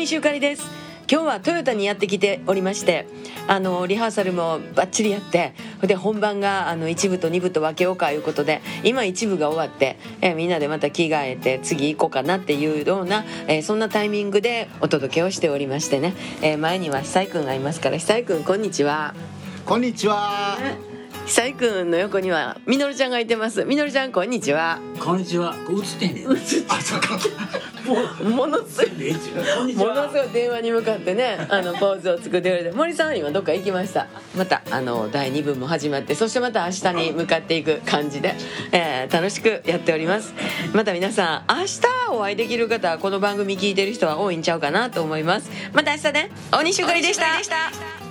西ゆかりです。今日はトヨタにやってきておりましてあのリハーサルもバッチリやってで本番があの1部と2部と分けようかいうことで今1部が終わって、えみんなでまた着替えて次行こうかなっていうような、えそんなタイミングでお届けをしておりましてね、え前には久井君がいますから久井君こんにちは。こんにちは久井君の横にはみのるちゃんがいてます。みのるちゃんこんにちは。こんにちは。映ってんねん。映ってあそうか。ものすごいものすは。ごい電話に向かってねあのポーズを作ってくれて森さんは今どっか行きました？またあの第2部も始まってそしてまた明日に向かっていく感じで、えー楽しくやっております。また皆さん明日お会いできる方はこの番組聞いてる人は多いんちゃうかなと思います。また明日ね。大西ゆかりでした